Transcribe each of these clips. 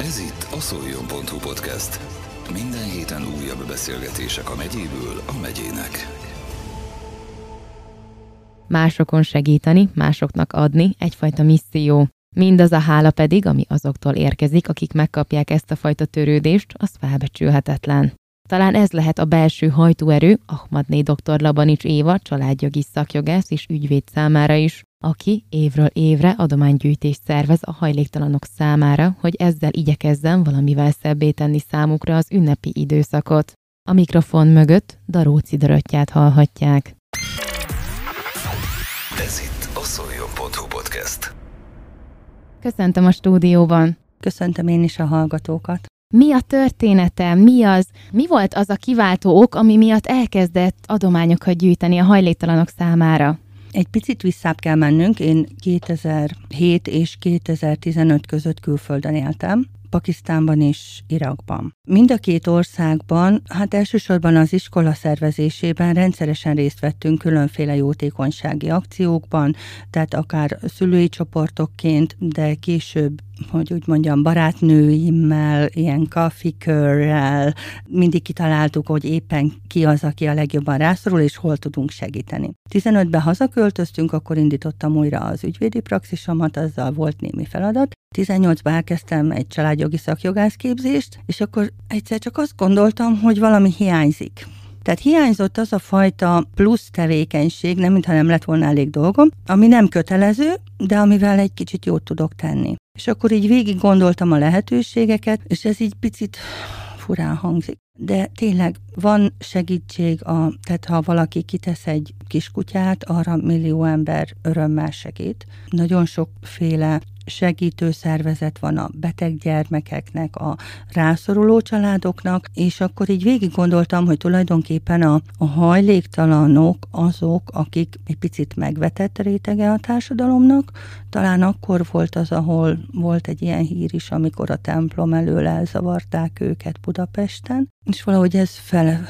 Ez itt a szoljon.hu podcast. Minden héten újabb beszélgetések a megyéből a megyének. Másokon segíteni, másoknak adni egyfajta misszió. Mindaz a hála pedig, ami azoktól érkezik, akik megkapják ezt a fajta törődést, az felbecsülhetetlen. Talán ez lehet a belső hajtóerő Ahmadné dr. Labanics Éva, családjogi szakjogász és ügyvéd számára is, aki évről évre adománygyűjtést szervez a hajléktalanok számára, hogy ezzel igyekezzen valamivel szebbé tenni számukra az ünnepi időszakot. A mikrofon mögött Daróci Döröttyát hallhatják. Ez itt a szoljon.hu podcast. Köszöntöm a stúdióban. Köszöntöm én is a hallgatókat. Mi a története? Mi az? Mi volt az a kiváltó ok, ami miatt elkezdett adományokat gyűjteni a hajléktalanok számára? Egy picit visszább kell mennünk. Én 2007 és 2015 között külföldön éltem. Pakisztánban és Irakban. Mind a két országban, hát elsősorban az iskola szervezésében rendszeresen részt vettünk különféle jótékonysági akciókban, tehát akár szülői csoportokként, de később hogy úgy mondjam, barátnőimmel, ilyen kafikörrel, mindig kitaláltuk, hogy éppen ki az, aki a legjobban rászorul, és hol tudunk segíteni. 15-ben hazaköltöztünk, akkor indítottam újra az ügyvédi praxisomat, azzal volt némi feladat. 18-ban elkezdtem egy családjogi szakjogászképzést, és akkor egyszer csak azt gondoltam, hogy valami hiányzik. Tehát hiányzott az a fajta plusz tevékenység, nem mintha nem lett volna elég dolgom, ami nem kötelező, de amivel egy kicsit jót tudok tenni. És akkor így végig gondoltam a lehetőségeket, és ez így picit furán hangzik. De tényleg van segítség, a, tehát ha valaki kitesz egy kiskutyát, arra millió ember örömmel segít. Nagyon sokféle segítő szervezet van a beteg gyermekeknek, a rászoruló családoknak, és akkor így végig gondoltam, hogy tulajdonképpen a, a hajléktalanok azok, akik egy picit megvetett rétege a társadalomnak. Talán akkor volt az, ahol volt egy ilyen hír is, amikor a templom elől elzavarták őket Budapesten, és valahogy ez fel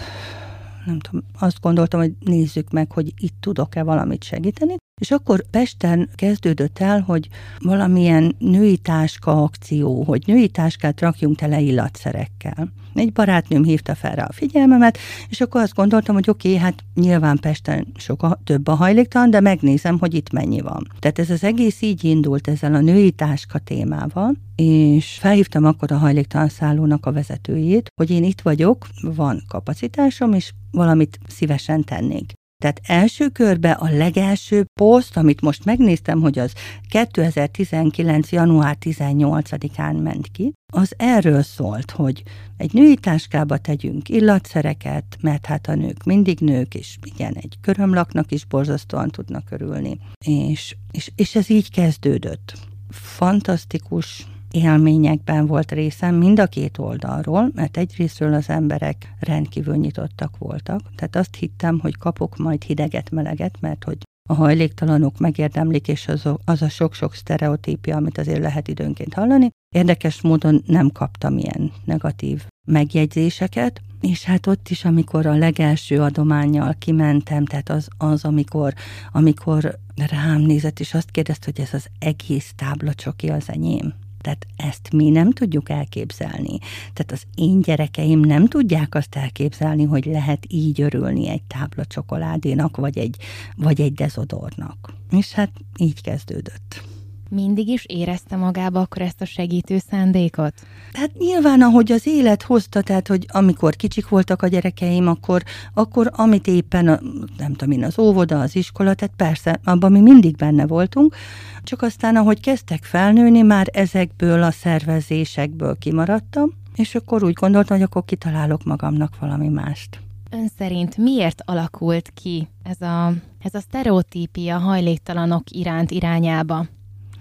nem tudom, azt gondoltam, hogy nézzük meg, hogy itt tudok-e valamit segíteni. És akkor Pesten kezdődött el, hogy valamilyen női táska akció, hogy női táskát rakjunk tele illatszerekkel. Egy barátnőm hívta fel rá a figyelmemet, és akkor azt gondoltam, hogy oké, okay, hát nyilván Pesten sokkal több a hajléktalan, de megnézem, hogy itt mennyi van. Tehát ez az egész így indult ezzel a női táska témával, és felhívtam akkor a hajléktalan szállónak a vezetőjét, hogy én itt vagyok, van kapacitásom, és valamit szívesen tennék. Tehát első körbe a legelső poszt, amit most megnéztem, hogy az 2019. január 18-án ment ki, az erről szólt, hogy egy női táskába tegyünk illatszereket, mert hát a nők mindig nők, és igen, egy körömlaknak is borzasztóan tudnak örülni. És, és, és ez így kezdődött. Fantasztikus élményekben volt részem mind a két oldalról, mert egyrésztről az emberek rendkívül nyitottak voltak. Tehát azt hittem, hogy kapok majd hideget, meleget, mert hogy a hajléktalanok megérdemlik, és az, az a sok-sok sztereotípia, amit azért lehet időnként hallani. Érdekes módon nem kaptam ilyen negatív megjegyzéseket, és hát ott is, amikor a legelső adományjal kimentem, tehát az, az amikor, amikor rám nézett, és azt kérdezte, hogy ez az egész táblacsoki az enyém. Tehát ezt mi nem tudjuk elképzelni. Tehát az én gyerekeim nem tudják azt elképzelni, hogy lehet így örülni egy tábla csokoládénak, vagy egy, vagy egy dezodornak. És hát így kezdődött mindig is érezte magába akkor ezt a segítő szándékot? Hát nyilván, ahogy az élet hozta, tehát, hogy amikor kicsik voltak a gyerekeim, akkor, akkor amit éppen, a, nem tudom én, az óvoda, az iskola, tehát persze, abban mi mindig benne voltunk, csak aztán, ahogy kezdtek felnőni, már ezekből a szervezésekből kimaradtam, és akkor úgy gondoltam, hogy akkor kitalálok magamnak valami mást. Ön szerint miért alakult ki ez a, ez a sztereotípia hajléktalanok iránt irányába?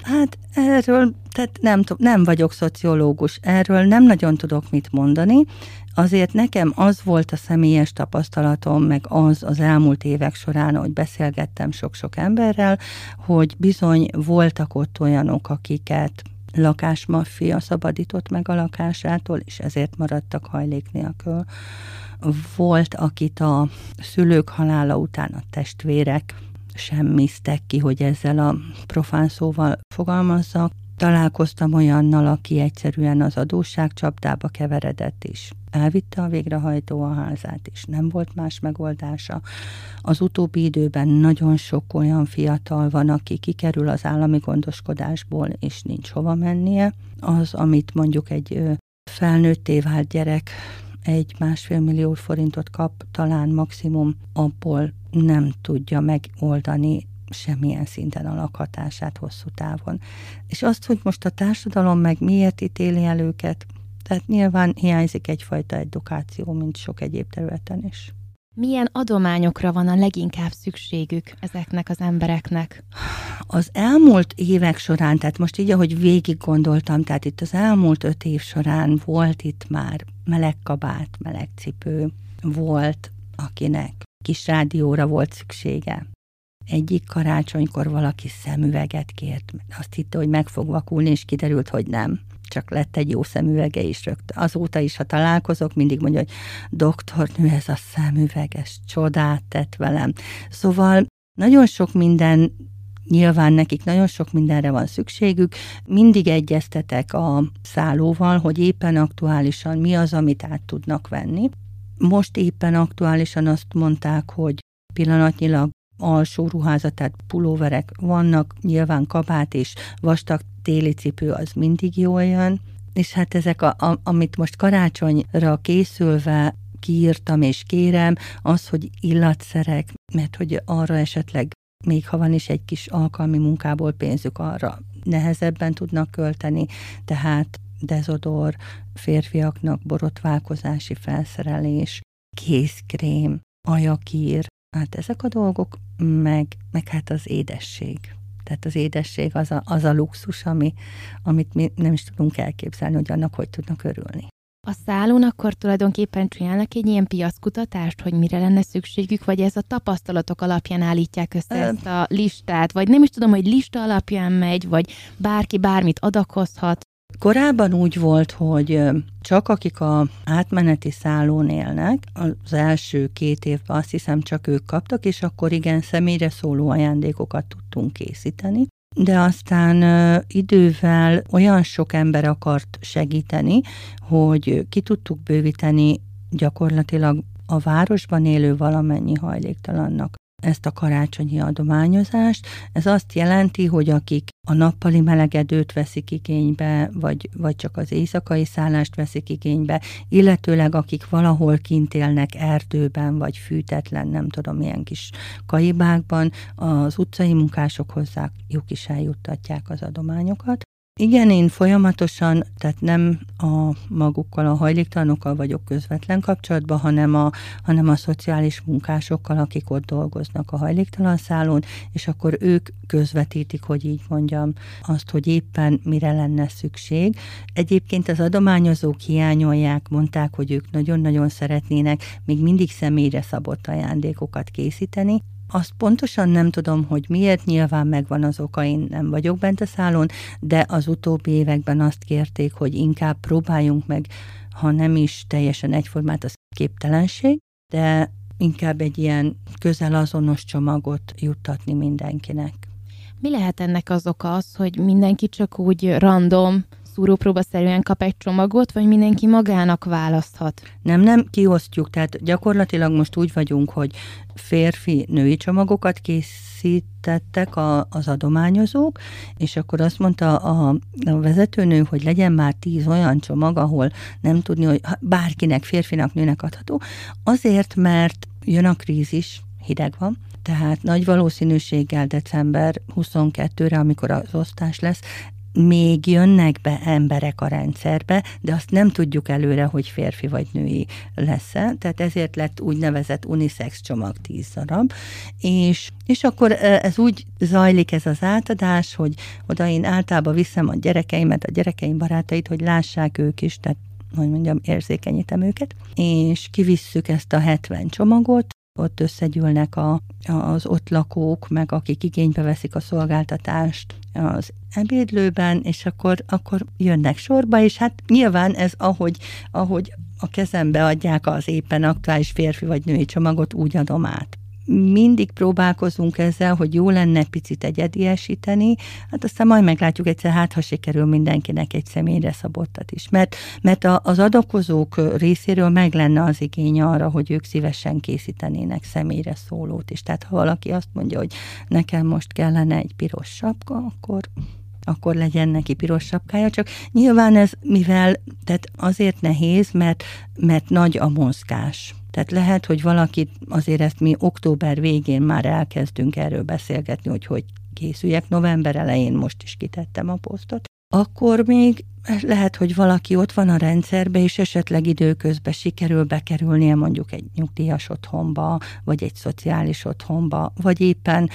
Hát erről, tehát nem, nem vagyok szociológus, erről nem nagyon tudok mit mondani. Azért nekem az volt a személyes tapasztalatom, meg az az elmúlt évek során, hogy beszélgettem sok-sok emberrel, hogy bizony voltak ott olyanok, akiket lakásmaffia szabadított meg a lakásától, és ezért maradtak hajlék nélkül. Volt, akit a szülők halála után a testvérek semmiztek ki, hogy ezzel a profán szóval fogalmazzak. találkoztam olyannal, aki egyszerűen az adósság csapdába keveredett is. Elvitte a végrehajtó a házát, és nem volt más megoldása. Az utóbbi időben nagyon sok olyan fiatal van, aki kikerül az állami gondoskodásból, és nincs hova mennie. Az, amit mondjuk egy felnőtté vált gyerek egy másfél millió forintot kap, talán maximum abból nem tudja megoldani semmilyen szinten a lakhatását hosszú távon. És azt, hogy most a társadalom meg miért ítéli el őket, tehát nyilván hiányzik egyfajta edukáció, mint sok egyéb területen is. Milyen adományokra van a leginkább szükségük ezeknek az embereknek? Az elmúlt évek során, tehát most így, ahogy végig gondoltam, tehát itt az elmúlt öt év során volt itt már meleg kabát, meleg cipő, volt, akinek kis rádióra volt szüksége. Egyik karácsonykor valaki szemüveget kért, azt hitte, hogy meg fog vakulni, és kiderült, hogy nem csak lett egy jó szemüvege is rögtön. Azóta is, ha találkozok, mindig mondja, hogy doktornő, ez a szemüveges csodát tett velem. Szóval nagyon sok minden Nyilván nekik nagyon sok mindenre van szükségük. Mindig egyeztetek a szállóval, hogy éppen aktuálisan mi az, amit át tudnak venni. Most éppen aktuálisan azt mondták, hogy pillanatnyilag alsó ruházat, tehát pulóverek vannak, nyilván kabát és vastag téli cipő az mindig jól jön, és hát ezek, a, a, amit most karácsonyra készülve kiírtam és kérem, az, hogy illatszerek, mert hogy arra esetleg még ha van is egy kis alkalmi munkából pénzük, arra nehezebben tudnak költeni, tehát dezodor, férfiaknak borotválkozási felszerelés, kézkrém, ajakír, hát ezek a dolgok, meg, meg hát az édesség. Tehát az édesség az a, az a luxus, ami, amit mi nem is tudunk elképzelni, hogy annak hogy tudnak örülni. A szállón akkor tulajdonképpen csinálnak egy ilyen piaszkutatást, hogy mire lenne szükségük, vagy ez a tapasztalatok alapján állítják össze Ö... ezt a listát, vagy nem is tudom, hogy lista alapján megy, vagy bárki bármit adakozhat. Korábban úgy volt, hogy csak akik a átmeneti szállón élnek, az első két évben azt hiszem csak ők kaptak, és akkor igen, személyre szóló ajándékokat tudtunk készíteni. De aztán idővel olyan sok ember akart segíteni, hogy ki tudtuk bővíteni gyakorlatilag a városban élő valamennyi hajléktalannak ezt a karácsonyi adományozást. Ez azt jelenti, hogy akik a nappali melegedőt veszik igénybe, vagy, vagy csak az éjszakai szállást veszik igénybe, illetőleg akik valahol kint élnek erdőben, vagy fűtetlen, nem tudom, milyen kis kaibákban, az utcai munkások hozzájuk is eljuttatják az adományokat. Igen, én folyamatosan, tehát nem a magukkal, a hajléktalanokkal vagyok közvetlen kapcsolatban, hanem a, hanem a szociális munkásokkal, akik ott dolgoznak a hajléktalan szállón, és akkor ők közvetítik, hogy így mondjam, azt, hogy éppen mire lenne szükség. Egyébként az adományozók hiányolják, mondták, hogy ők nagyon-nagyon szeretnének még mindig személyre szabott ajándékokat készíteni, azt pontosan nem tudom, hogy miért, nyilván megvan az oka, én nem vagyok bent a szálon, de az utóbbi években azt kérték, hogy inkább próbáljunk meg, ha nem is teljesen egyformát, az képtelenség, de inkább egy ilyen közel azonos csomagot juttatni mindenkinek. Mi lehet ennek az oka az, hogy mindenki csak úgy random szúrópróbaszerűen kap egy csomagot, vagy mindenki magának választhat? Nem, nem, kiosztjuk. Tehát gyakorlatilag most úgy vagyunk, hogy férfi-női csomagokat készítettek a, az adományozók, és akkor azt mondta a, a vezetőnő, hogy legyen már tíz olyan csomag, ahol nem tudni, hogy bárkinek, férfinak, nőnek adható. Azért, mert jön a krízis, hideg van, tehát nagy valószínűséggel december 22-re, amikor az osztás lesz, még jönnek be emberek a rendszerbe, de azt nem tudjuk előre, hogy férfi vagy női lesz-e, tehát ezért lett úgynevezett unisex csomag 10 darab, és, és akkor ez úgy zajlik ez az átadás, hogy oda én általában viszem a gyerekeimet, a gyerekeim barátait, hogy lássák ők is, tehát hogy mondjam, érzékenyítem őket, és kivisszük ezt a 70 csomagot, ott összegyűlnek a, az ott lakók, meg akik igénybe veszik a szolgáltatást az ebédlőben, és akkor, akkor jönnek sorba, és hát nyilván ez ahogy, ahogy a kezembe adják az éppen aktuális férfi vagy női csomagot, úgy adom át. Mindig próbálkozunk ezzel, hogy jó lenne picit egyediesíteni, hát aztán majd meglátjuk egyszer, hát ha sikerül mindenkinek egy személyre szabottat is. Mert, mert a, az adakozók részéről meg lenne az igény arra, hogy ők szívesen készítenének személyre szólót is. Tehát ha valaki azt mondja, hogy nekem most kellene egy piros sapka, akkor akkor legyen neki piros sapkája, csak nyilván ez, mivel, tehát azért nehéz, mert, mert nagy a mozgás. Tehát lehet, hogy valakit, azért ezt mi október végén már elkezdünk erről beszélgetni, hogy hogy készüljek. November elején most is kitettem a posztot. Akkor még lehet, hogy valaki ott van a rendszerbe, és esetleg időközben sikerül bekerülnie mondjuk egy nyugdíjas otthonba, vagy egy szociális otthonba, vagy éppen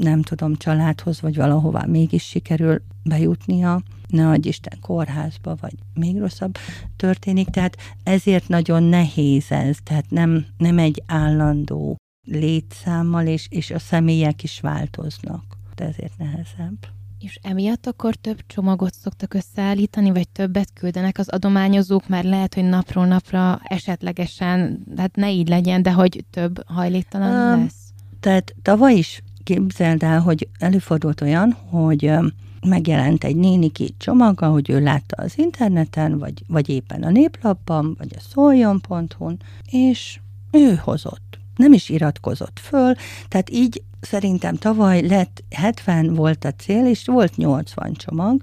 nem tudom, családhoz, vagy valahová mégis sikerül bejutnia, ne adj Isten kórházba, vagy még rosszabb történik. Tehát ezért nagyon nehéz ez, tehát nem, nem egy állandó létszámmal, és, és a személyek is változnak. De ezért nehezebb. És emiatt akkor több csomagot szoktak összeállítani, vagy többet küldenek az adományozók, már lehet, hogy napról napra esetlegesen, hát ne így legyen, de hogy több hajléktalan um, lesz? Tehát tavaly is képzeld el, hogy előfordult olyan, hogy megjelent egy néniki csomaga, hogy ő látta az interneten, vagy, vagy éppen a néplapban, vagy a szoljon.hu-n, és ő hozott. Nem is iratkozott föl, tehát így szerintem tavaly lett 70 volt a cél, és volt 80 csomag,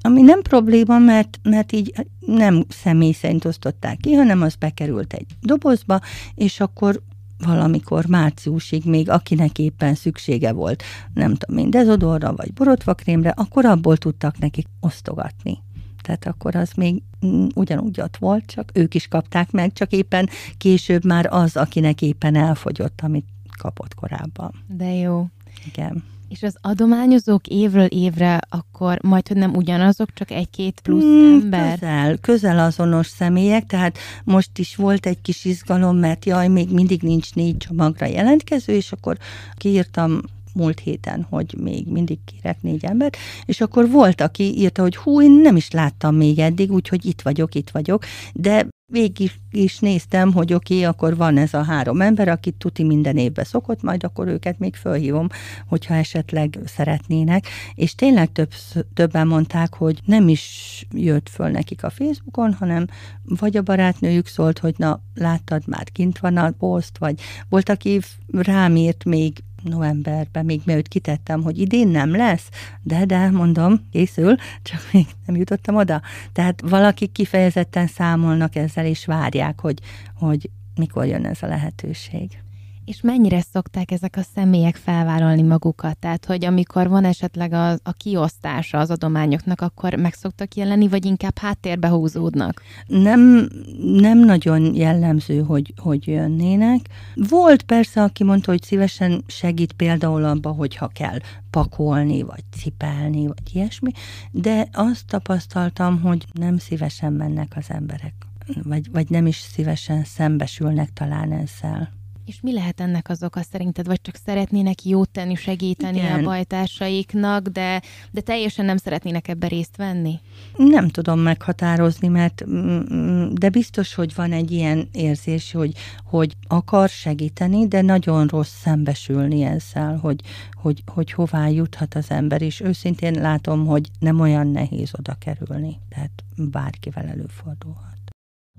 ami nem probléma, mert, mert így nem személy szerint osztották ki, hanem az bekerült egy dobozba, és akkor valamikor márciusig még akinek éppen szüksége volt, nem tudom, mind dezodorra vagy borotvakrémre, akkor abból tudtak nekik osztogatni. Tehát akkor az még mm, ugyanúgy ott volt, csak ők is kapták meg, csak éppen később már az, akinek éppen elfogyott, amit kapott korábban. De jó. Igen. És az adományozók évről évre akkor majd, hogy nem ugyanazok, csak egy-két plusz mm, ember? Közel, közel azonos személyek, tehát most is volt egy kis izgalom, mert jaj, még mindig nincs négy csomagra jelentkező, és akkor kiírtam múlt héten, hogy még mindig kérek négy embert, és akkor volt, aki írta, hogy hú, én nem is láttam még eddig, úgyhogy itt vagyok, itt vagyok, de végig is néztem, hogy oké, okay, akkor van ez a három ember, akit tuti minden évben szokott, majd akkor őket még fölhívom, hogyha esetleg szeretnének. És tényleg több, többen mondták, hogy nem is jött föl nekik a Facebookon, hanem vagy a barátnőjük szólt, hogy na, láttad, már kint van a poszt, vagy volt, aki rám írt még novemberben, még mielőtt kitettem, hogy idén nem lesz, de, de, mondom, készül, csak még nem jutottam oda. Tehát valakik kifejezetten számolnak ezzel, és várják, hogy, hogy mikor jön ez a lehetőség. És mennyire szokták ezek a személyek felvállalni magukat? Tehát, hogy amikor van esetleg a, a kiosztása az adományoknak, akkor meg szoktak jelenni, vagy inkább háttérbe húzódnak? Nem, nem nagyon jellemző, hogy, hogy jönnének. Volt persze, aki mondta, hogy szívesen segít például abba, hogyha kell pakolni, vagy cipelni, vagy ilyesmi, de azt tapasztaltam, hogy nem szívesen mennek az emberek, vagy, vagy nem is szívesen szembesülnek talán ezzel. És mi lehet ennek az oka szerinted? Vagy csak szeretnének jót tenni, segíteni Igen. a bajtársaiknak, de, de teljesen nem szeretnének ebbe részt venni? Nem tudom meghatározni, mert mm, mm, de biztos, hogy van egy ilyen érzés, hogy, hogy akar segíteni, de nagyon rossz szembesülni ezzel, hogy, hogy, hogy hová juthat az ember, és őszintén látom, hogy nem olyan nehéz oda kerülni, tehát bárkivel előfordulhat.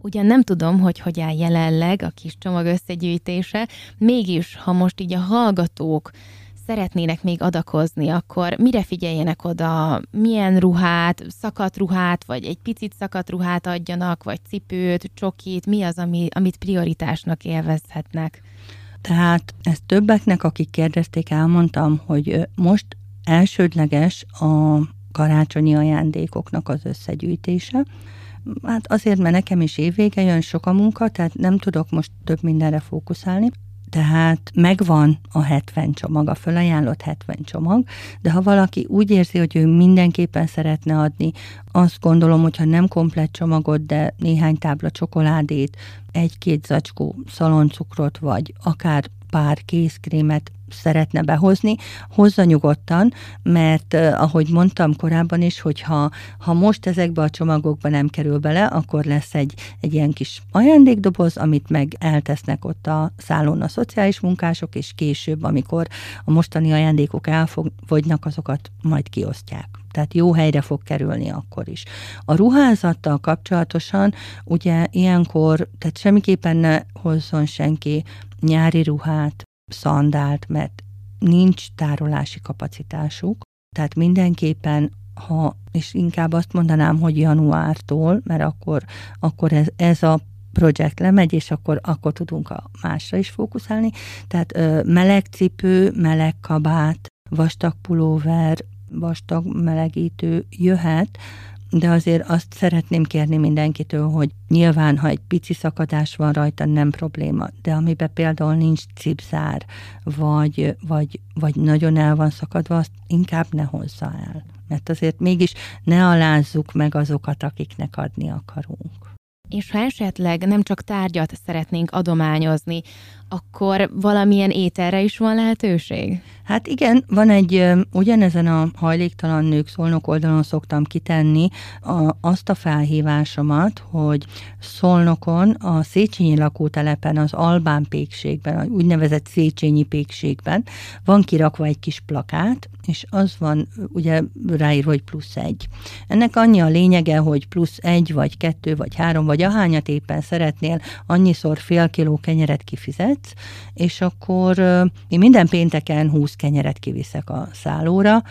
Ugyan nem tudom, hogy hogy áll jelenleg a kis csomag összegyűjtése, mégis, ha most így a hallgatók szeretnének még adakozni, akkor mire figyeljenek oda, milyen ruhát, szakadt ruhát, vagy egy picit szakadt ruhát adjanak, vagy cipőt, csokit, mi az, ami, amit prioritásnak élvezhetnek? Tehát ezt többeknek, akik kérdezték, elmondtam, hogy most elsődleges a karácsonyi ajándékoknak az összegyűjtése, Hát azért, mert nekem is évvége jön sok a munka, tehát nem tudok most több mindenre fókuszálni. Tehát megvan a 70 csomag, a fölajánlott 70 csomag, de ha valaki úgy érzi, hogy ő mindenképpen szeretne adni, azt gondolom, hogyha nem komplett csomagot, de néhány tábla csokoládét, egy-két zacskó szaloncukrot, vagy akár pár kézkrémet szeretne behozni, hozza nyugodtan, mert ahogy mondtam korábban is, hogy ha, ha most ezekbe a csomagokba nem kerül bele, akkor lesz egy, egy ilyen kis ajándékdoboz, amit meg eltesznek ott a szállón a szociális munkások, és később, amikor a mostani ajándékok elfogynak, azokat majd kiosztják tehát jó helyre fog kerülni akkor is. A ruházattal kapcsolatosan ugye ilyenkor, tehát semmiképpen ne hozzon senki nyári ruhát, szandált, mert nincs tárolási kapacitásuk, tehát mindenképpen ha, és inkább azt mondanám, hogy januártól, mert akkor, akkor ez, ez a projekt lemegy, és akkor, akkor tudunk a másra is fókuszálni. Tehát ö, meleg cipő, meleg kabát, vastag pulóver, vastag melegítő jöhet, de azért azt szeretném kérni mindenkitől, hogy nyilván, ha egy pici szakadás van rajta, nem probléma, de amiben például nincs cipzár, vagy, vagy, vagy nagyon el van szakadva, azt inkább ne hozza el. Mert azért mégis ne alázzuk meg azokat, akiknek adni akarunk. És ha esetleg nem csak tárgyat szeretnénk adományozni, akkor valamilyen ételre is van lehetőség? Hát igen, van egy, ugyanezen a hajléktalan nők szolnok oldalon szoktam kitenni a, azt a felhívásomat, hogy Szolnokon, a Széchenyi lakótelepen, az Albán pékségben, a úgynevezett Széchenyi pékségben van kirakva egy kis plakát, és az van ugye ráírva, hogy plusz egy. Ennek annyi a lényege, hogy plusz egy, vagy kettő, vagy három, vagy ahányat éppen szeretnél, annyiszor fél kiló kenyeret kifizetsz, és akkor én minden pénteken 20 kenyeret kiviszek a szállóra,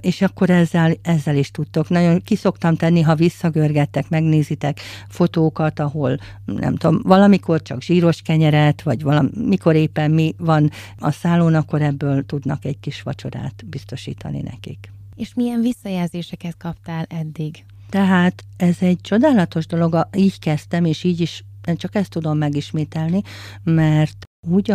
és akkor ezzel, ezzel is tudtok. Nagyon kiszoktam tenni, ha visszagörgettek, megnézitek fotókat, ahol nem tudom, valamikor csak zsíros kenyeret, vagy valamikor éppen mi van a szállón, akkor ebből tudnak egy kis vacsorát biztosítani nekik. És milyen visszajelzéseket kaptál eddig? Tehát ez egy csodálatos dolog, így kezdtem, és így is csak ezt tudom megismételni, mert úgy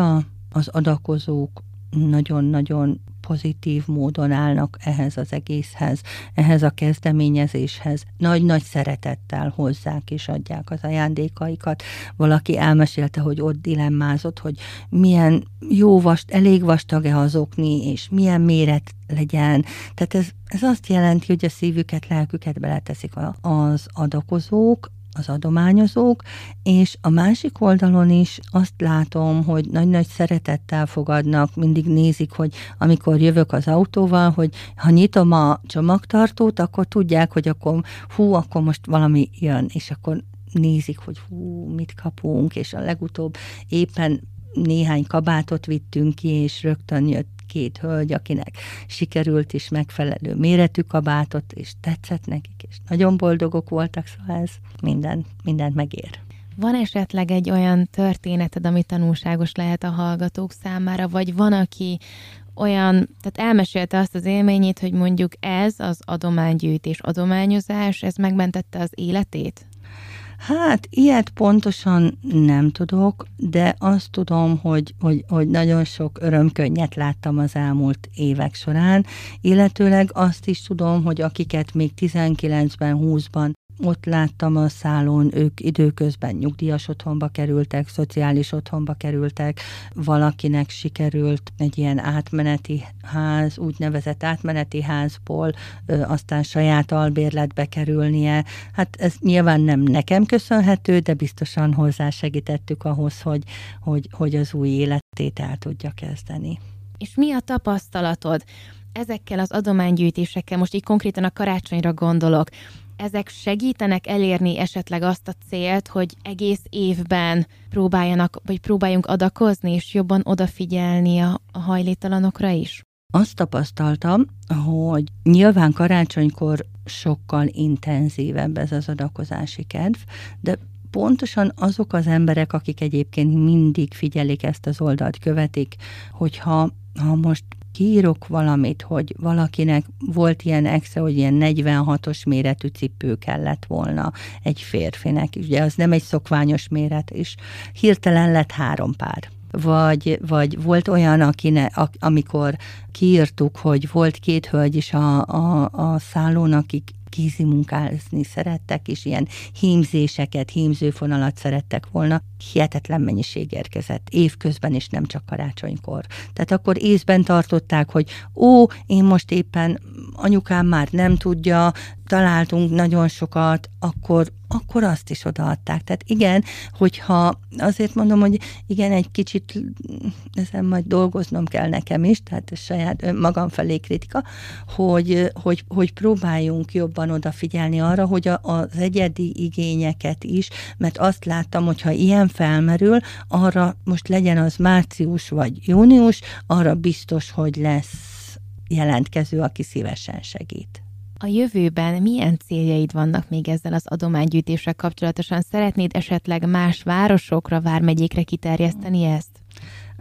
az adakozók nagyon-nagyon pozitív módon állnak ehhez az egészhez, ehhez a kezdeményezéshez. Nagy-nagy szeretettel hozzák és adják az ajándékaikat. Valaki elmesélte, hogy ott dilemmázott, hogy milyen jó vast, elég vastag-e az és milyen méret legyen. Tehát ez, ez azt jelenti, hogy a szívüket, lelküket beleteszik az adakozók, az adományozók, és a másik oldalon is azt látom, hogy nagy-nagy szeretettel fogadnak, mindig nézik, hogy amikor jövök az autóval, hogy ha nyitom a csomagtartót, akkor tudják, hogy akkor hú, akkor most valami jön, és akkor nézik, hogy hú, mit kapunk, és a legutóbb éppen néhány kabátot vittünk ki, és rögtön jött két hölgy, akinek sikerült is megfelelő méretű kabátot, és tetszett nekik, és nagyon boldogok voltak, szóval ez minden, mindent megér. Van esetleg egy olyan történeted, ami tanulságos lehet a hallgatók számára, vagy van, aki olyan, tehát elmesélte azt az élményét, hogy mondjuk ez az adománygyűjtés, adományozás, ez megmentette az életét? Hát ilyet pontosan nem tudok, de azt tudom, hogy, hogy, hogy nagyon sok örömkönnyet láttam az elmúlt évek során, illetőleg azt is tudom, hogy akiket még 19-ben, 20-ban ott láttam a szálon, ők időközben nyugdíjas otthonba kerültek, szociális otthonba kerültek, valakinek sikerült egy ilyen átmeneti ház, úgynevezett átmeneti házból ö, aztán saját albérletbe kerülnie. Hát ez nyilván nem nekem köszönhető, de biztosan hozzásegítettük ahhoz, hogy, hogy, hogy az új életét el tudja kezdeni. És mi a tapasztalatod? Ezekkel az adománygyűjtésekkel, most így konkrétan a karácsonyra gondolok, ezek segítenek elérni esetleg azt a célt, hogy egész évben próbáljanak, vagy próbáljunk adakozni, és jobban odafigyelni a, a hajléktalanokra is? Azt tapasztaltam, hogy nyilván karácsonykor sokkal intenzívebb ez az adakozási kedv, de pontosan azok az emberek, akik egyébként mindig figyelik ezt az oldalt, követik, hogyha ha most kiírok valamit, hogy valakinek volt ilyen exe, hogy ilyen 46-os méretű cipő kellett volna egy férfinek, ugye az nem egy szokványos méret, és hirtelen lett három pár. Vagy, vagy volt olyan, akine, amikor kiírtuk, hogy volt két hölgy is a, a, a szállón, akik kézi munkázni szerettek, és ilyen hímzéseket, hímzőfonalat szerettek volna. Hihetetlen mennyiség érkezett, évközben is, nem csak karácsonykor. Tehát akkor észben tartották, hogy ó, én most éppen anyukám már nem tudja, találtunk nagyon sokat, akkor, akkor azt is odaadták. Tehát igen, hogyha azért mondom, hogy igen, egy kicsit ezen majd dolgoznom kell nekem is, tehát saját magam felé kritika, hogy, hogy, hogy próbáljunk jobban odafigyelni arra, hogy a, az egyedi igényeket is, mert azt láttam, hogy ha ilyen felmerül, arra most legyen az március vagy június, arra biztos, hogy lesz jelentkező, aki szívesen segít. A jövőben milyen céljaid vannak még ezzel az adománygyűjtéssel kapcsolatosan? Szeretnéd esetleg más városokra, vármegyékre kiterjeszteni ezt?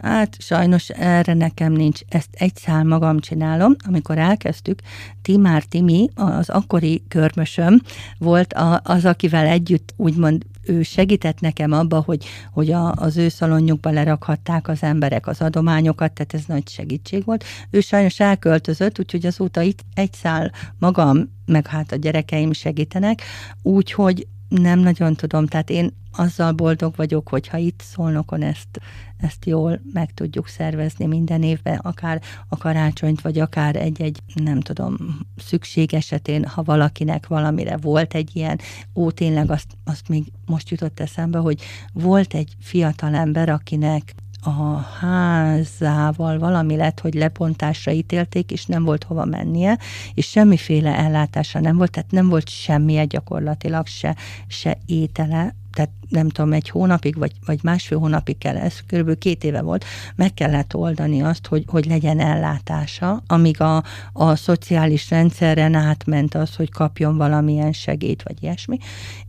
Hát sajnos erre nekem nincs, ezt egy szál magam csinálom. Amikor elkezdtük, Timár Timi, az akkori körmösöm volt az, akivel együtt úgymond ő segített nekem abba, hogy, hogy a, az ő szalonjukba lerakhatták az emberek az adományokat, tehát ez nagy segítség volt. Ő sajnos elköltözött, úgyhogy azóta itt egy szál magam, meg hát a gyerekeim segítenek, úgyhogy nem nagyon tudom, tehát én azzal boldog vagyok, hogyha itt szólnokon ezt, ezt jól meg tudjuk szervezni minden évben, akár a karácsonyt, vagy akár egy-egy, nem tudom, szükség esetén, ha valakinek valamire volt egy ilyen, ó, tényleg azt, azt még most jutott eszembe, hogy volt egy fiatal ember, akinek a házával valami lett, hogy lepontásra ítélték, és nem volt hova mennie, és semmiféle ellátása nem volt, tehát nem volt semmije gyakorlatilag, se, se étele, tehát nem tudom, egy hónapig, vagy, vagy másfél hónapig kell, ez kb. két éve volt, meg kellett oldani azt, hogy, hogy legyen ellátása, amíg a, a szociális rendszeren átment az, hogy kapjon valamilyen segét, vagy ilyesmi,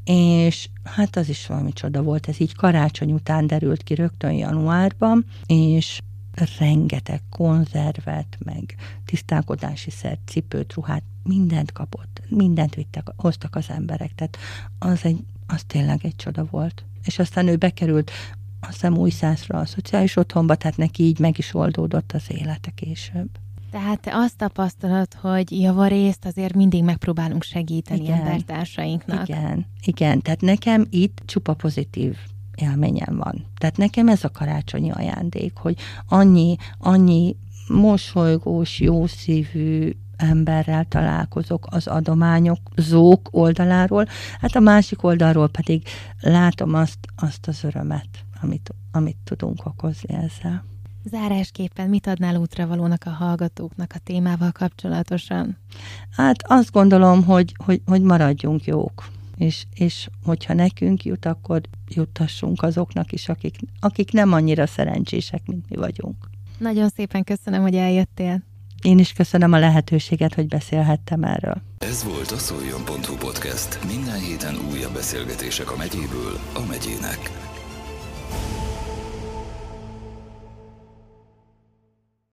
és hát az is valami csoda volt, ez így karácsony után derült ki rögtön januárban, és rengeteg konzervet, meg tisztálkodási szert, cipőt, ruhát, mindent kapott, mindent vittek, hoztak az emberek, tehát az egy az tényleg egy csoda volt. És aztán ő bekerült azt hiszem újszászra a szociális otthonba, tehát neki így meg is oldódott az élete később. Tehát te azt tapasztalod, hogy javarészt azért mindig megpróbálunk segíteni igen, embertársainknak. Igen, igen. Tehát nekem itt csupa pozitív élményem van. Tehát nekem ez a karácsonyi ajándék, hogy annyi, annyi mosolygós, jószívű, emberrel találkozok az adományok zók oldaláról, hát a másik oldalról pedig látom azt, azt az örömet, amit, amit tudunk okozni ezzel. Zárásképpen mit adnál útravalónak a hallgatóknak a témával kapcsolatosan? Hát azt gondolom, hogy, hogy, hogy maradjunk jók. És, és hogyha nekünk jut, akkor juttassunk azoknak is, akik, akik nem annyira szerencsések, mint mi vagyunk. Nagyon szépen köszönöm, hogy eljöttél. Én is köszönöm a lehetőséget, hogy beszélhettem erről. Ez volt a szoljon.hu podcast. Minden héten újabb beszélgetések a megyéből a megyének.